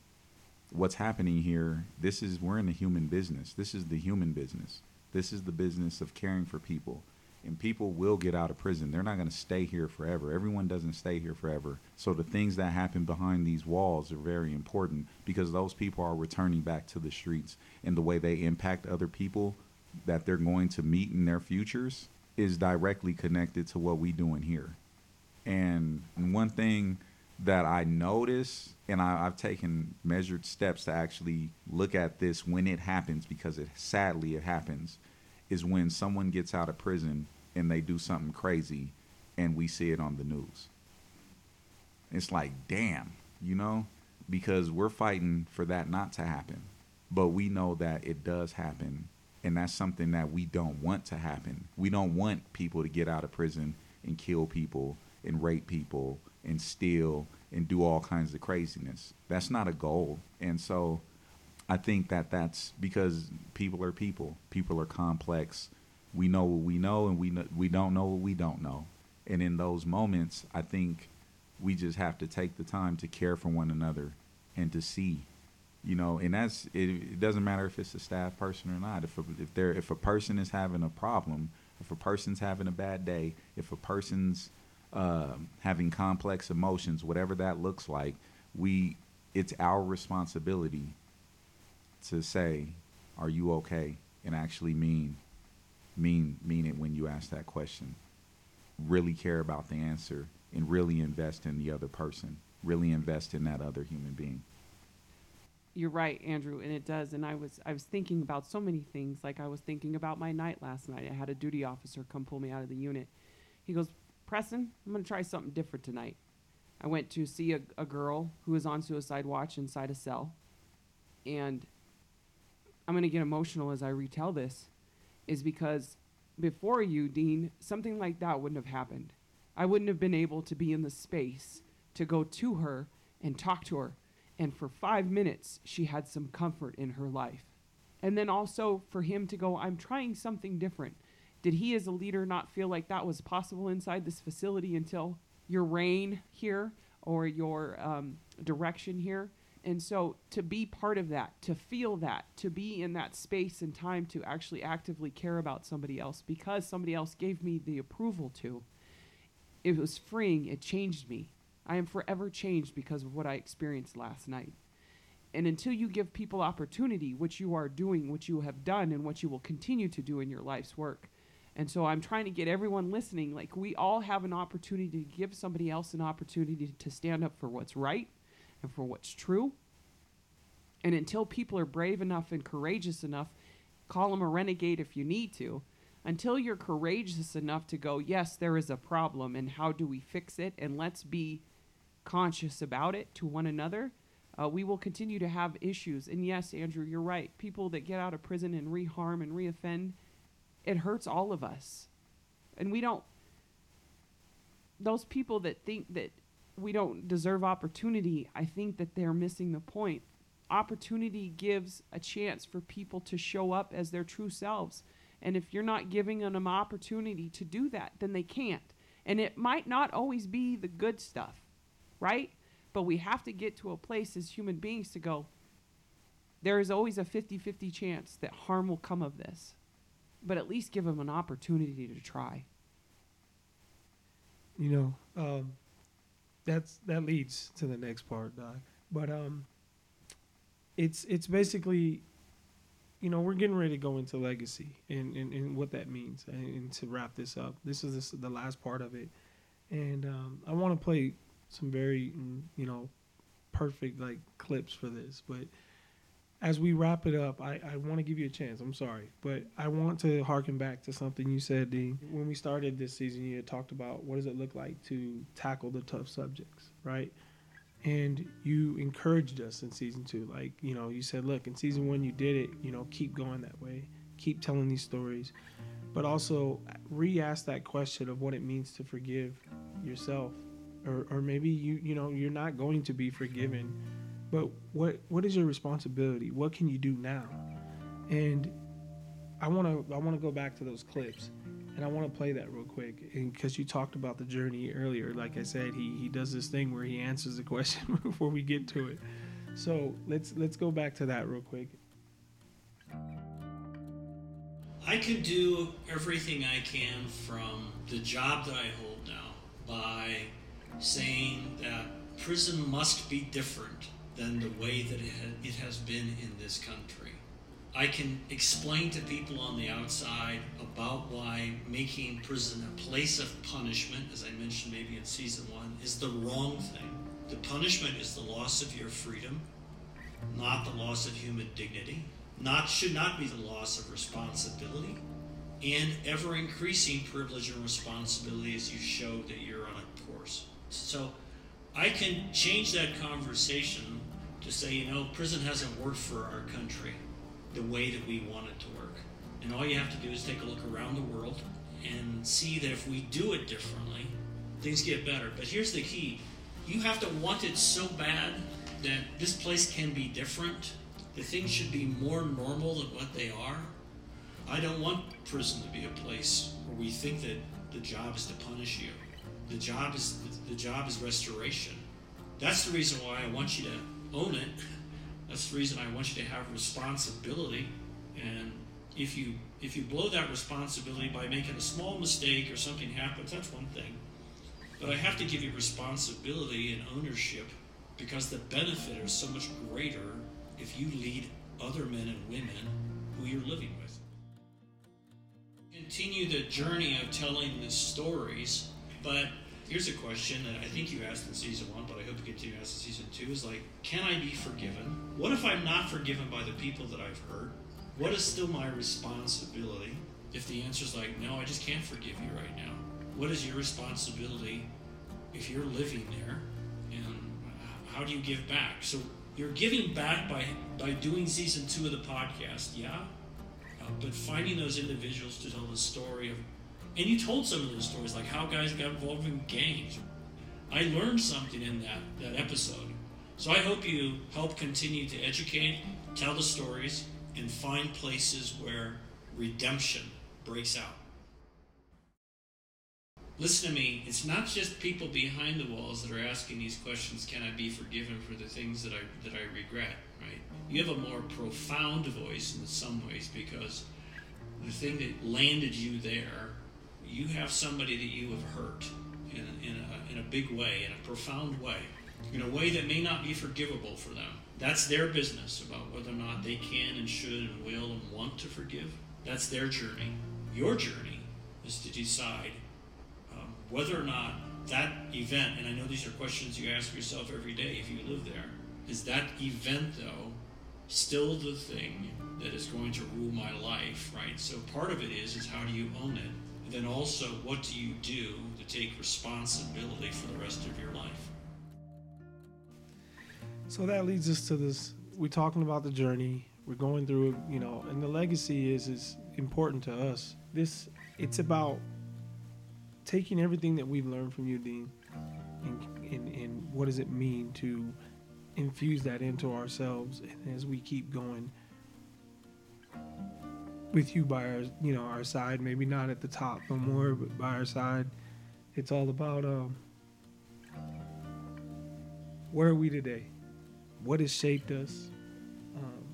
What's happening here, this is, we're in the human business. This is the human business. This is the business of caring for people. And people will get out of prison. They're not going to stay here forever. Everyone doesn't stay here forever. So the things that happen behind these walls are very important because those people are returning back to the streets. And the way they impact other people that they're going to meet in their futures is directly connected to what we doing here. And one thing that I notice, and I, I've taken measured steps to actually look at this when it happens, because it sadly it happens, is when someone gets out of prison and they do something crazy, and we see it on the news. It's like, damn, you know, because we're fighting for that not to happen, but we know that it does happen and that's something that we don't want to happen. We don't want people to get out of prison and kill people and rape people and steal and do all kinds of craziness. That's not a goal. And so I think that that's because people are people. People are complex. We know what we know and we we don't know what we don't know. And in those moments, I think we just have to take the time to care for one another and to see you know, and that's it, it, doesn't matter if it's a staff person or not. If a, if there if a person is having a problem, if a person's having a bad day, if a person's uh, having complex emotions, whatever that looks like, we it's our responsibility to say, "Are you okay?" and actually mean mean mean it when you ask that question. Really care about the answer and really invest in the other person. Really invest in that other human being you're right, Andrew, and it does. And I was I was thinking about so many things. Like I was thinking about my night last night. I had a duty officer come pull me out of the unit. He goes, Preston, I'm gonna try something different tonight. I went to see a, a girl who was on suicide watch inside a cell, and I'm gonna get emotional as I retell this, is because before you, Dean, something like that wouldn't have happened. I wouldn't have been able to be in the space to go to her and talk to her and for five minutes, she had some comfort in her life. And then also for him to go, I'm trying something different. Did he, as a leader, not feel like that was possible inside this facility until your reign here or your um, direction here? And so to be part of that, to feel that, to be in that space and time to actually actively care about somebody else because somebody else gave me the approval to, it was freeing. It changed me. I am forever changed because of what I experienced last night. And until you give people opportunity, which you are doing, which you have done, and what you will continue to do in your life's work. And so I'm trying to get everyone listening like, we all have an opportunity to give somebody else an opportunity to stand up for what's right and for what's true. And until people are brave enough and courageous enough, call them a renegade if you need to, until you're courageous enough to go, yes, there is a problem, and how do we fix it? And let's be conscious about it to one another, uh, we will continue to have issues. And yes, Andrew, you're right. People that get out of prison and reharm and reoffend, it hurts all of us. And we don't, those people that think that we don't deserve opportunity, I think that they're missing the point. Opportunity gives a chance for people to show up as their true selves. And if you're not giving them an opportunity to do that, then they can't. And it might not always be the good stuff right? But we have to get to a place as human beings to go, there is always a 50 50 chance that harm will come of this. But at least give them an opportunity to try. You know, um, that's that leads to the next part, Doc. But um, it's it's basically, you know, we're getting ready to go into legacy and and, and what that means. And, and to wrap this up, this is this, the last part of it, and um, I want to play some very mm, you know perfect like clips for this, but as we wrap it up, I, I want to give you a chance. I'm sorry, but I want to harken back to something you said, Dean. When we started this season, you had talked about what does it look like to tackle the tough subjects, right? And you encouraged us in season two. Like, you know, you said, look, in season one, you did it, you know, keep going that way, keep telling these stories, but also re ask that question of what it means to forgive yourself. Or, or maybe you you know you're not going to be forgiven but what what is your responsibility? What can you do now? And I want to I want to go back to those clips, and I want to play that real quick. because you talked about the journey earlier, like I said, he he does this thing where he answers the question before we get to it. So let's let's go back to that real quick. I can do everything I can from the job that I hold now by saying that prison must be different than the way that it has been in this country. I can explain to people on the outside about why making prison a place of punishment, as I mentioned maybe in season one, is the wrong thing. The punishment is the loss of your freedom, not the loss of human dignity, not should not be the loss of responsibility, and ever increasing privilege and responsibility as you show that course. So I can change that conversation to say, you know, prison hasn't worked for our country the way that we want it to work. And all you have to do is take a look around the world and see that if we do it differently, things get better. But here's the key you have to want it so bad that this place can be different, The things should be more normal than what they are. I don't want prison to be a place where we think that the job is to punish you. The job is the job is restoration. That's the reason why I want you to own it. That's the reason I want you to have responsibility. And if you if you blow that responsibility by making a small mistake or something happens, that's one thing. But I have to give you responsibility and ownership because the benefit is so much greater if you lead other men and women who you're living with. Continue the journey of telling the stories, but here's a question that I think you asked in season one, but I hope you continue to ask in season two is like, can I be forgiven? What if I'm not forgiven by the people that I've hurt? What is still my responsibility? If the answer is like, no, I just can't forgive you right now, what is your responsibility if you're living there? And how do you give back? So you're giving back by, by doing season two of the podcast, yeah? Uh, but finding those individuals to tell the story of and you told some of those stories, like how guys got involved in gangs. I learned something in that, that episode. So I hope you help continue to educate, tell the stories, and find places where redemption breaks out. Listen to me, it's not just people behind the walls that are asking these questions, can I be forgiven for the things that I that I regret, right? You have a more profound voice in some ways because the thing that landed you there you have somebody that you have hurt in, in, a, in a big way, in a profound way, in a way that may not be forgivable for them. That's their business about whether or not they can and should and will and want to forgive. That's their journey. Your journey is to decide um, whether or not that event, and I know these are questions you ask yourself every day if you live there, is that event, though, still the thing that is going to rule my life, right? So part of it is, is how do you own it? Then also what do you do to take responsibility for the rest of your life? So that leads us to this. We're talking about the journey. We're going through, you know, and the legacy is is important to us. This it's about taking everything that we've learned from you, Dean, and, and, and what does it mean to infuse that into ourselves and as we keep going with you by our you know our side. Maybe not at the top no more but by our side. It's all about um, where are we today? What has shaped us? Um,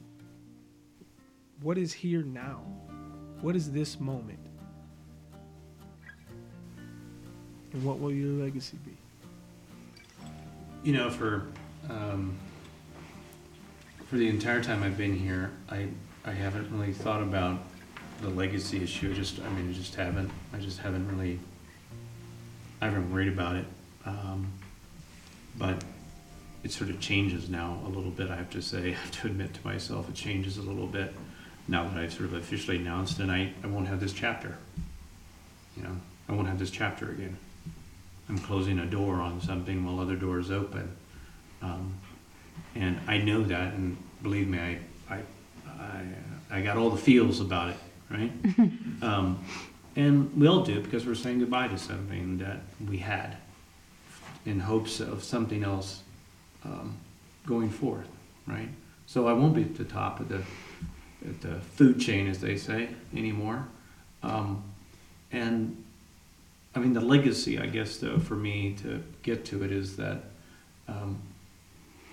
what is here now? What is this moment? And what will your legacy be? You know for um, for the entire time I've been here, I, I haven't really thought about the legacy issue. Just, I mean, I just haven't. I just haven't really. I haven't worried about it. Um, but it sort of changes now a little bit. I have to say, I have to admit to myself, it changes a little bit now that I've sort of officially announced, and I, I won't have this chapter. You know, I won't have this chapter again. I'm closing a door on something while other doors open. Um, and I know that, and believe me, I, I, I, I got all the feels about it, right? um, and we all do because we're saying goodbye to something that we had in hopes of something else um, going forth, right? So I won't be at the top of the, at the food chain, as they say, anymore. Um, and I mean, the legacy, I guess, though, for me to get to it is that um,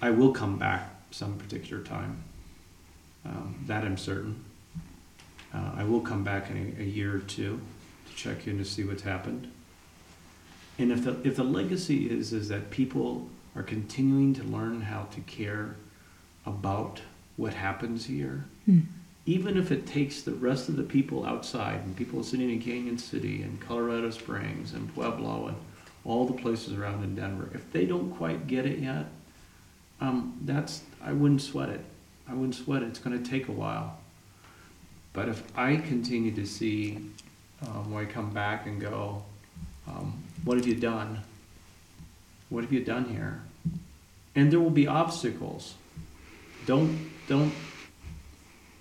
I will come back some particular time. Um, that I'm certain. Uh, I will come back in a, a, year or two to check in to see what's happened. And if the if the legacy is is that people are continuing to learn how to care about what happens here, Hmm. even if it takes the rest of the people outside and people sitting in Cañon City and Colorado Springs and Pueblo and all the places around in Denver, if they don't quite get it yet, um, that's I wouldn't sweat it. I wouldn't sweat it. It's going to take a while. But if I continue to see um, when I come back and go, um, what have you done? What have you done here? And there will be obstacles. Don't don't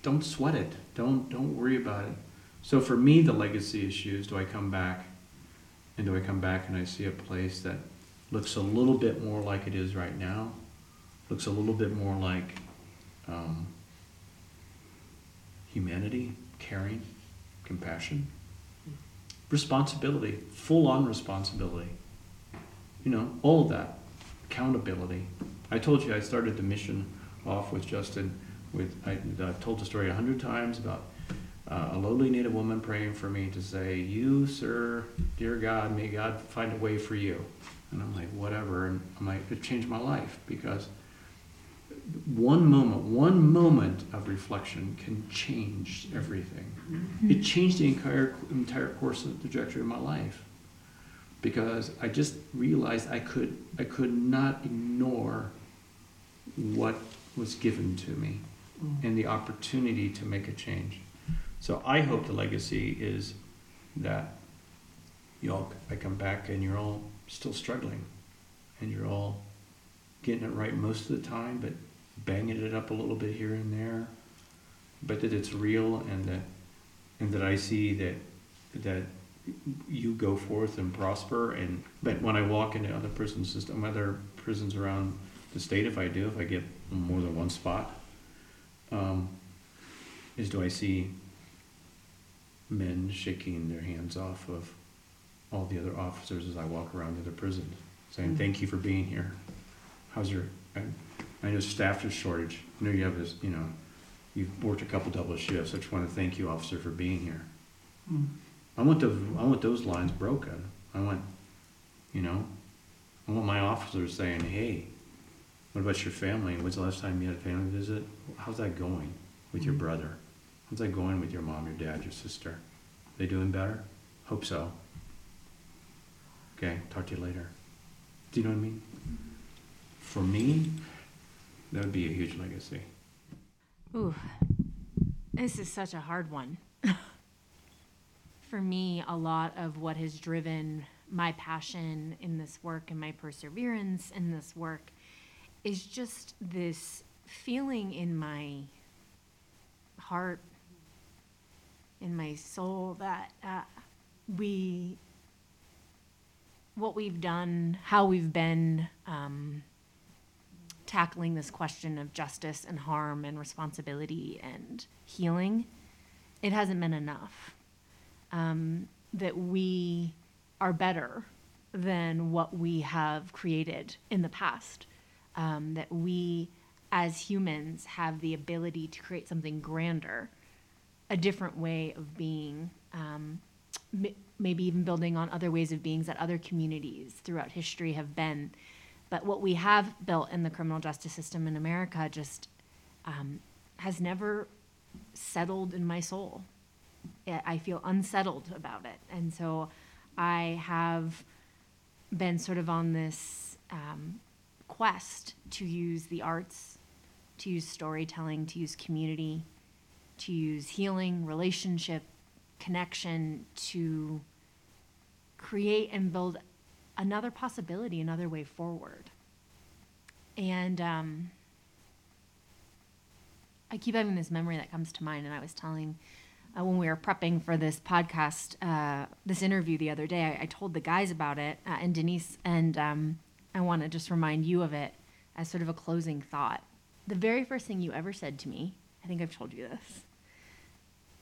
don't sweat it. Don't don't worry about it. So for me, the legacy issue is: do I come back, and do I come back and I see a place that looks a little bit more like it is right now, looks a little bit more like um, humanity, caring, compassion, responsibility, full on responsibility. You know, all of that, accountability. I told you I started the mission off with Justin. With I, have told the story a hundred times about uh, a lowly Native woman praying for me to say, "You, sir, dear God, may God find a way for you." And I'm like, whatever. And I'm like, it changed my life because one moment, one moment of reflection can change everything. Mm-hmm. It changed the entire entire course of the trajectory of my life because I just realized I could I could not ignore what was given to me mm-hmm. and the opportunity to make a change. So I hope the legacy is that y'all I come back and you're all still struggling and you're all getting it right most of the time, but banging it up a little bit here and there, but that it's real and that and that I see that that you go forth and prosper and but when I walk into other prison system other prisons around the state if I do if I get more than one spot um, is do I see men shaking their hands off of all the other officers as I walk around the other prisons saying thank you for being here. How's your I, I know staff is shortage I know you have this you know you've worked a couple double shifts I just want to thank you officer for being here Mm. I want the I want those lines broken. I want, you know, I want my officers saying, "Hey, what about your family? When's the last time you had a family visit? How's that going with your Mhm. brother? How's that going with your mom, your dad, your sister? They doing better? Hope so. Okay, talk to you later. Do you know what I mean? For me, that would be a huge legacy. Ooh, this is such a hard one. For me, a lot of what has driven my passion in this work and my perseverance in this work is just this feeling in my heart, in my soul, that uh, we, what we've done, how we've been um, tackling this question of justice and harm and responsibility and healing, it hasn't been enough. Um, that we are better than what we have created in the past. Um, that we, as humans, have the ability to create something grander, a different way of being, um, maybe even building on other ways of beings that other communities throughout history have been. But what we have built in the criminal justice system in America just um, has never settled in my soul. I feel unsettled about it. And so I have been sort of on this um, quest to use the arts, to use storytelling, to use community, to use healing, relationship, connection to create and build another possibility, another way forward. And um, I keep having this memory that comes to mind, and I was telling uh, when we were prepping for this podcast, uh, this interview the other day, I, I told the guys about it, uh, and Denise, and um, I want to just remind you of it as sort of a closing thought. The very first thing you ever said to me, I think I've told you this,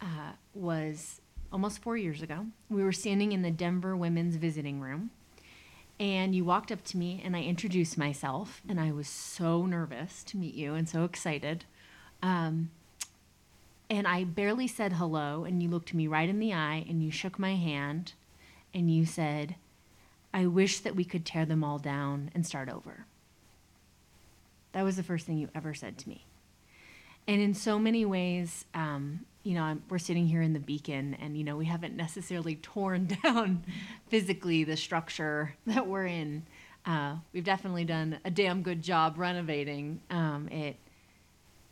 uh, was almost four years ago. We were standing in the Denver Women's Visiting Room, and you walked up to me, and I introduced myself, and I was so nervous to meet you and so excited. Um, and I barely said hello, and you looked me right in the eye, and you shook my hand, and you said, I wish that we could tear them all down and start over. That was the first thing you ever said to me. And in so many ways, um, you know, I'm, we're sitting here in the beacon, and, you know, we haven't necessarily torn down physically the structure that we're in. Uh, we've definitely done a damn good job renovating um, it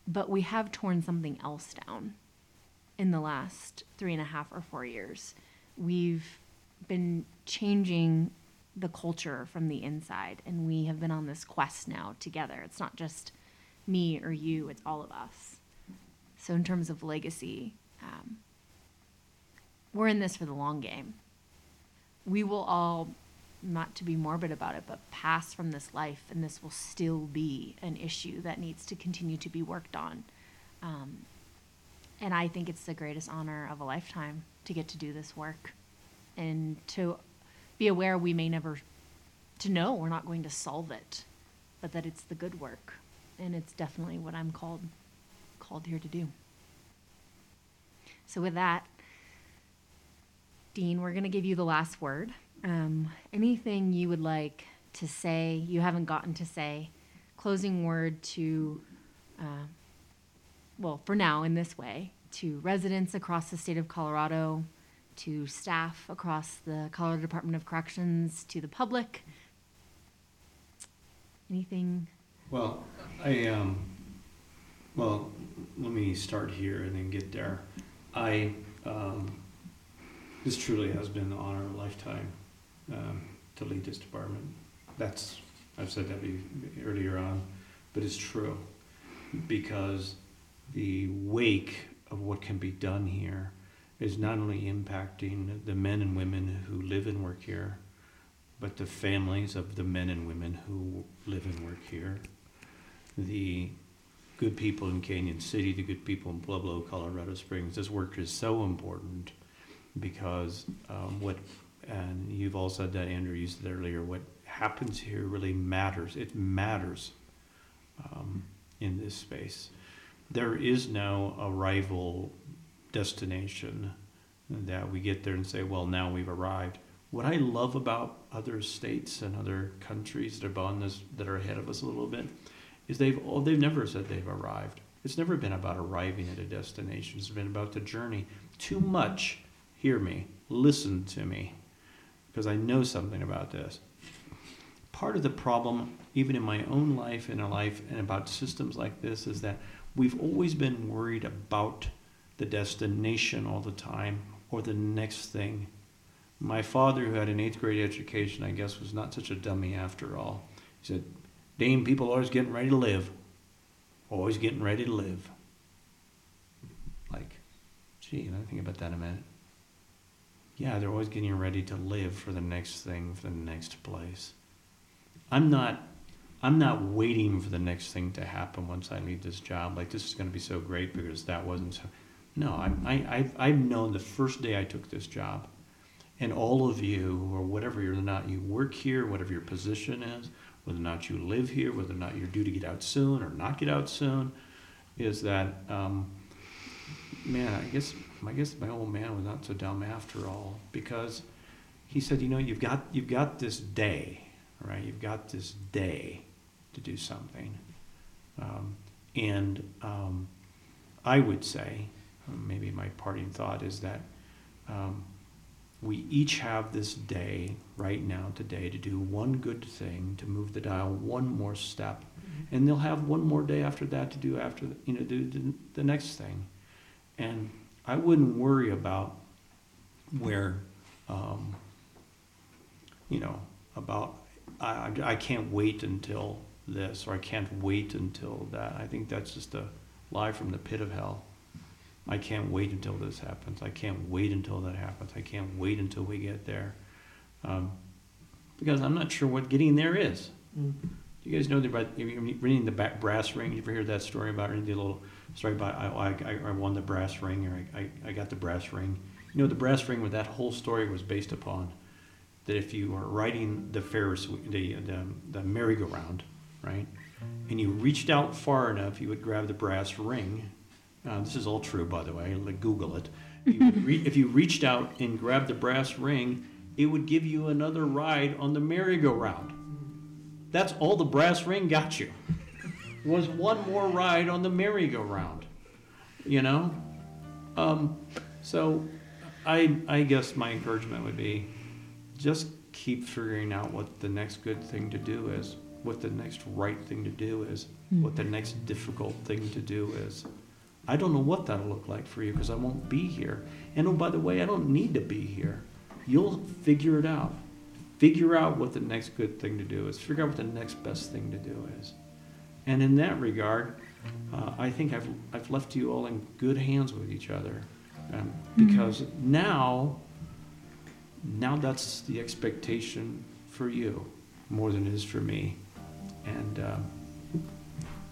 but we have torn something else down in the last three and a half or four years. We've been changing the culture from the inside, and we have been on this quest now together. It's not just me or you, it's all of us. So, in terms of legacy, um, we're in this for the long game. We will all not to be morbid about it, but pass from this life, and this will still be an issue that needs to continue to be worked on. Um, and I think it's the greatest honor of a lifetime to get to do this work and to be aware we may never, to know we're not going to solve it, but that it's the good work. And it's definitely what I'm called, called here to do. So, with that, Dean, we're going to give you the last word. Um, anything you would like to say, you haven't gotten to say, closing word to, uh, well, for now, in this way, to residents across the state of Colorado, to staff across the Colorado Department of Corrections, to the public? Anything? Well, I, um, well, let me start here and then get there. I, um, this truly has been the honor of a lifetime um, to lead this department. That's, I've said that earlier on, but it's true because the wake of what can be done here is not only impacting the men and women who live and work here, but the families of the men and women who live and work here, the good people in Cañon City, the good people in Pueblo, Colorado Springs. This work is so important because um, what and you've all said that, Andrew used it earlier, what happens here really matters. It matters um, in this space. There is no arrival destination that we get there and say, well, now we've arrived. What I love about other states and other countries that are this, that are ahead of us a little bit, is they've oh, they've never said they've arrived. It's never been about arriving at a destination. It's been about the journey. Too much. Hear me. Listen to me because I know something about this. Part of the problem, even in my own life, in a life, and about systems like this, is that we've always been worried about the destination all the time or the next thing. My father, who had an eighth grade education, I guess, was not such a dummy after all. He said, Dame, people are always getting ready to live. Always getting ready to live. Like, gee, me think about that a minute yeah, they're always getting ready to live for the next thing, for the next place. I'm not I'm not waiting for the next thing to happen once I leave this job. Like this is going to be so great because that wasn't so. No, I, I, I've, I've known the first day I took this job, and all of you, or whatever you're not, you work here, whatever your position is, whether or not you live here, whether or not you're due to get out soon or not get out soon, is that, um, man, I guess I guess my old man was not so dumb after all because he said, you know, you've got you've got this day, right? You've got this day to do something, um, and um, I would say, maybe my parting thought is that um, we each have this day right now today to do one good thing to move the dial one more step. And they'll have one more day after that to do after the, you know do the, the next thing. And i wouldn't worry about where um, you know about I, I can't wait until this or i can't wait until that. I think that's just a lie from the pit of hell I can't wait until this happens. I can't wait until that happens. I can't wait until we get there. Um, because I'm not sure what getting there is. Mm. You guys know about reading the brass ring? You ever hear that story about reading the little story about I, I, I won the brass ring or I, I, I got the brass ring? You know, the brass ring, where that whole story was based upon that if you are riding the Ferris, the, the, the merry-go-round, right, and you reached out far enough, you would grab the brass ring uh, this is all true, by the way. Like Google it. If you, re- if you reached out and grabbed the brass ring, it would give you another ride on the merry-go-round. That's all the brass ring got you. Was one more ride on the merry-go-round. You know, um, so I I guess my encouragement would be just keep figuring out what the next good thing to do is, what the next right thing to do is, what the next difficult thing to do is. I don't know what that'll look like for you because I won't be here. And oh, by the way, I don't need to be here. You'll figure it out. Figure out what the next good thing to do is. Figure out what the next best thing to do is. And in that regard, uh, I think I've, I've left you all in good hands with each other. Um, because mm-hmm. now, now that's the expectation for you more than it is for me. And um,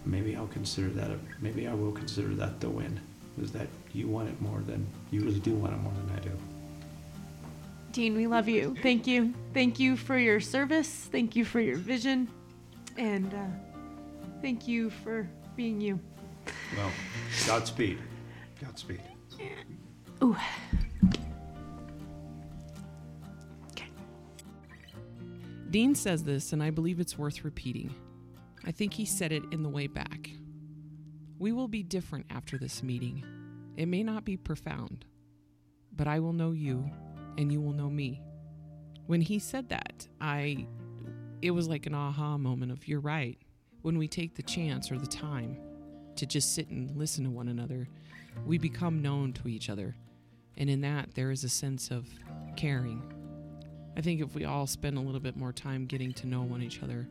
maybe I'll consider that, a, maybe I will consider that the win, is that you want it more than, you really do want it more than I do. Dean, we love you. Thank you. Thank you for your service. Thank you for your vision. And uh, thank you for being you. Well, Godspeed. Godspeed. Ooh. Dean says this, and I believe it's worth repeating. I think he said it in the way back. We will be different after this meeting. It may not be profound, but I will know you and you will know me. When he said that, I it was like an aha moment of you're right. When we take the chance or the time to just sit and listen to one another, we become known to each other. And in that, there is a sense of caring. I think if we all spend a little bit more time getting to know one each other,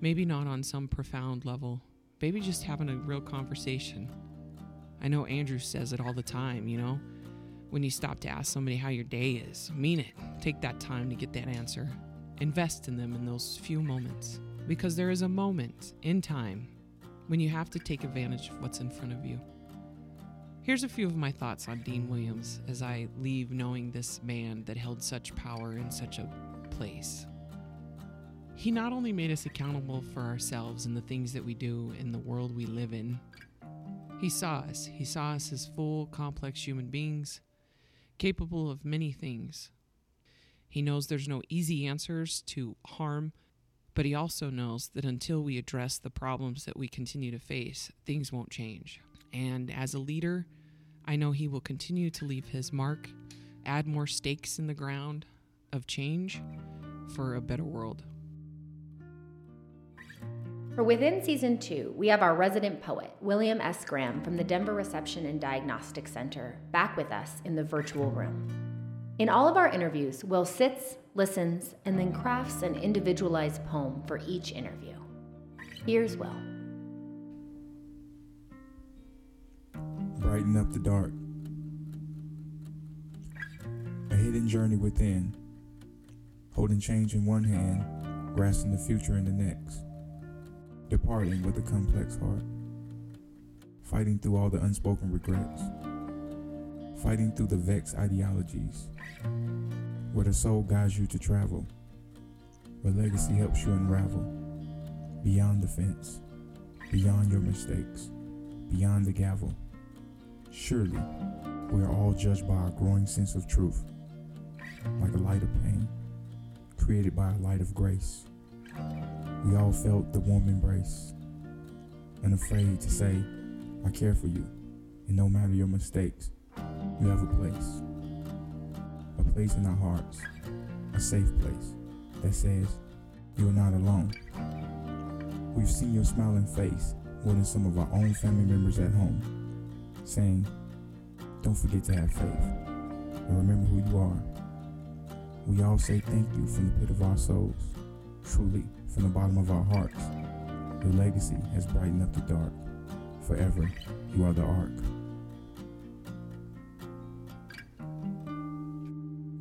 Maybe not on some profound level, maybe just having a real conversation. I know Andrew says it all the time, you know? When you stop to ask somebody how your day is, mean it. Take that time to get that answer. Invest in them in those few moments. Because there is a moment in time when you have to take advantage of what's in front of you. Here's a few of my thoughts on Dean Williams as I leave knowing this man that held such power in such a place. He not only made us accountable for ourselves and the things that we do in the world we live in, he saw us. He saw us as full, complex human beings, capable of many things. He knows there's no easy answers to harm, but he also knows that until we address the problems that we continue to face, things won't change. And as a leader, I know he will continue to leave his mark, add more stakes in the ground of change for a better world. For within season two, we have our resident poet, William S. Graham from the Denver Reception and Diagnostic Center, back with us in the virtual room. In all of our interviews, Will sits, listens, and then crafts an individualized poem for each interview. Here's Will. Brighten up the dark. A hidden journey within, holding change in one hand, grasping the future in the next departing with a complex heart, fighting through all the unspoken regrets, fighting through the vexed ideologies, where the soul guides you to travel, where legacy helps you unravel, beyond the fence, beyond your mistakes, beyond the gavel. Surely, we are all judged by our growing sense of truth, like a light of pain, created by a light of grace. We all felt the warm embrace, unafraid to say, I care for you, and no matter your mistakes, you have a place. A place in our hearts, a safe place that says, You are not alone. We've seen your smiling face more than some of our own family members at home, saying, Don't forget to have faith, and remember who you are. We all say thank you from the pit of our souls, truly from the bottom of our hearts. Your legacy has brightened up the dark. Forever, you are the ark.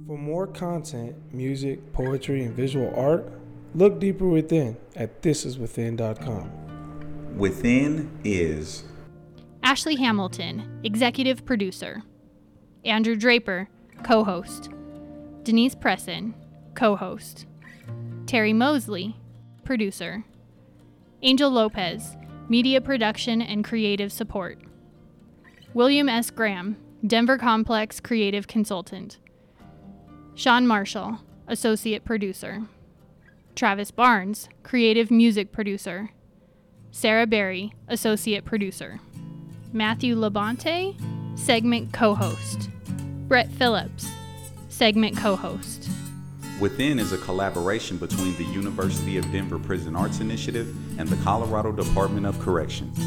For more content, music, poetry, and visual art, look deeper within at thisiswithin.com. Within is Ashley Hamilton, executive producer. Andrew Draper, co host. Denise Presson, co host. Terry Mosley, producer. Angel Lopez, media production and creative support. William S. Graham, Denver Complex creative consultant. Sean Marshall, associate producer. Travis Barnes, creative music producer. Sarah Berry, associate producer. Matthew Labonte, segment co host. Brett Phillips, segment co host. Within is a collaboration between the University of Denver Prison Arts Initiative and the Colorado Department of Corrections.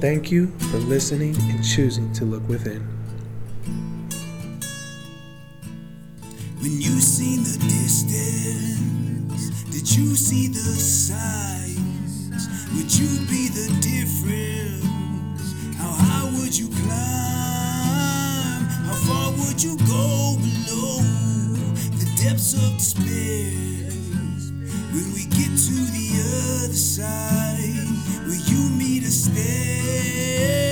Thank you for listening and choosing to look within. When you seen the distance, did you see the signs? Would you be the difference? How high would you climb? How far would you go below the depths of despair? When we get to the other side, will you meet us there?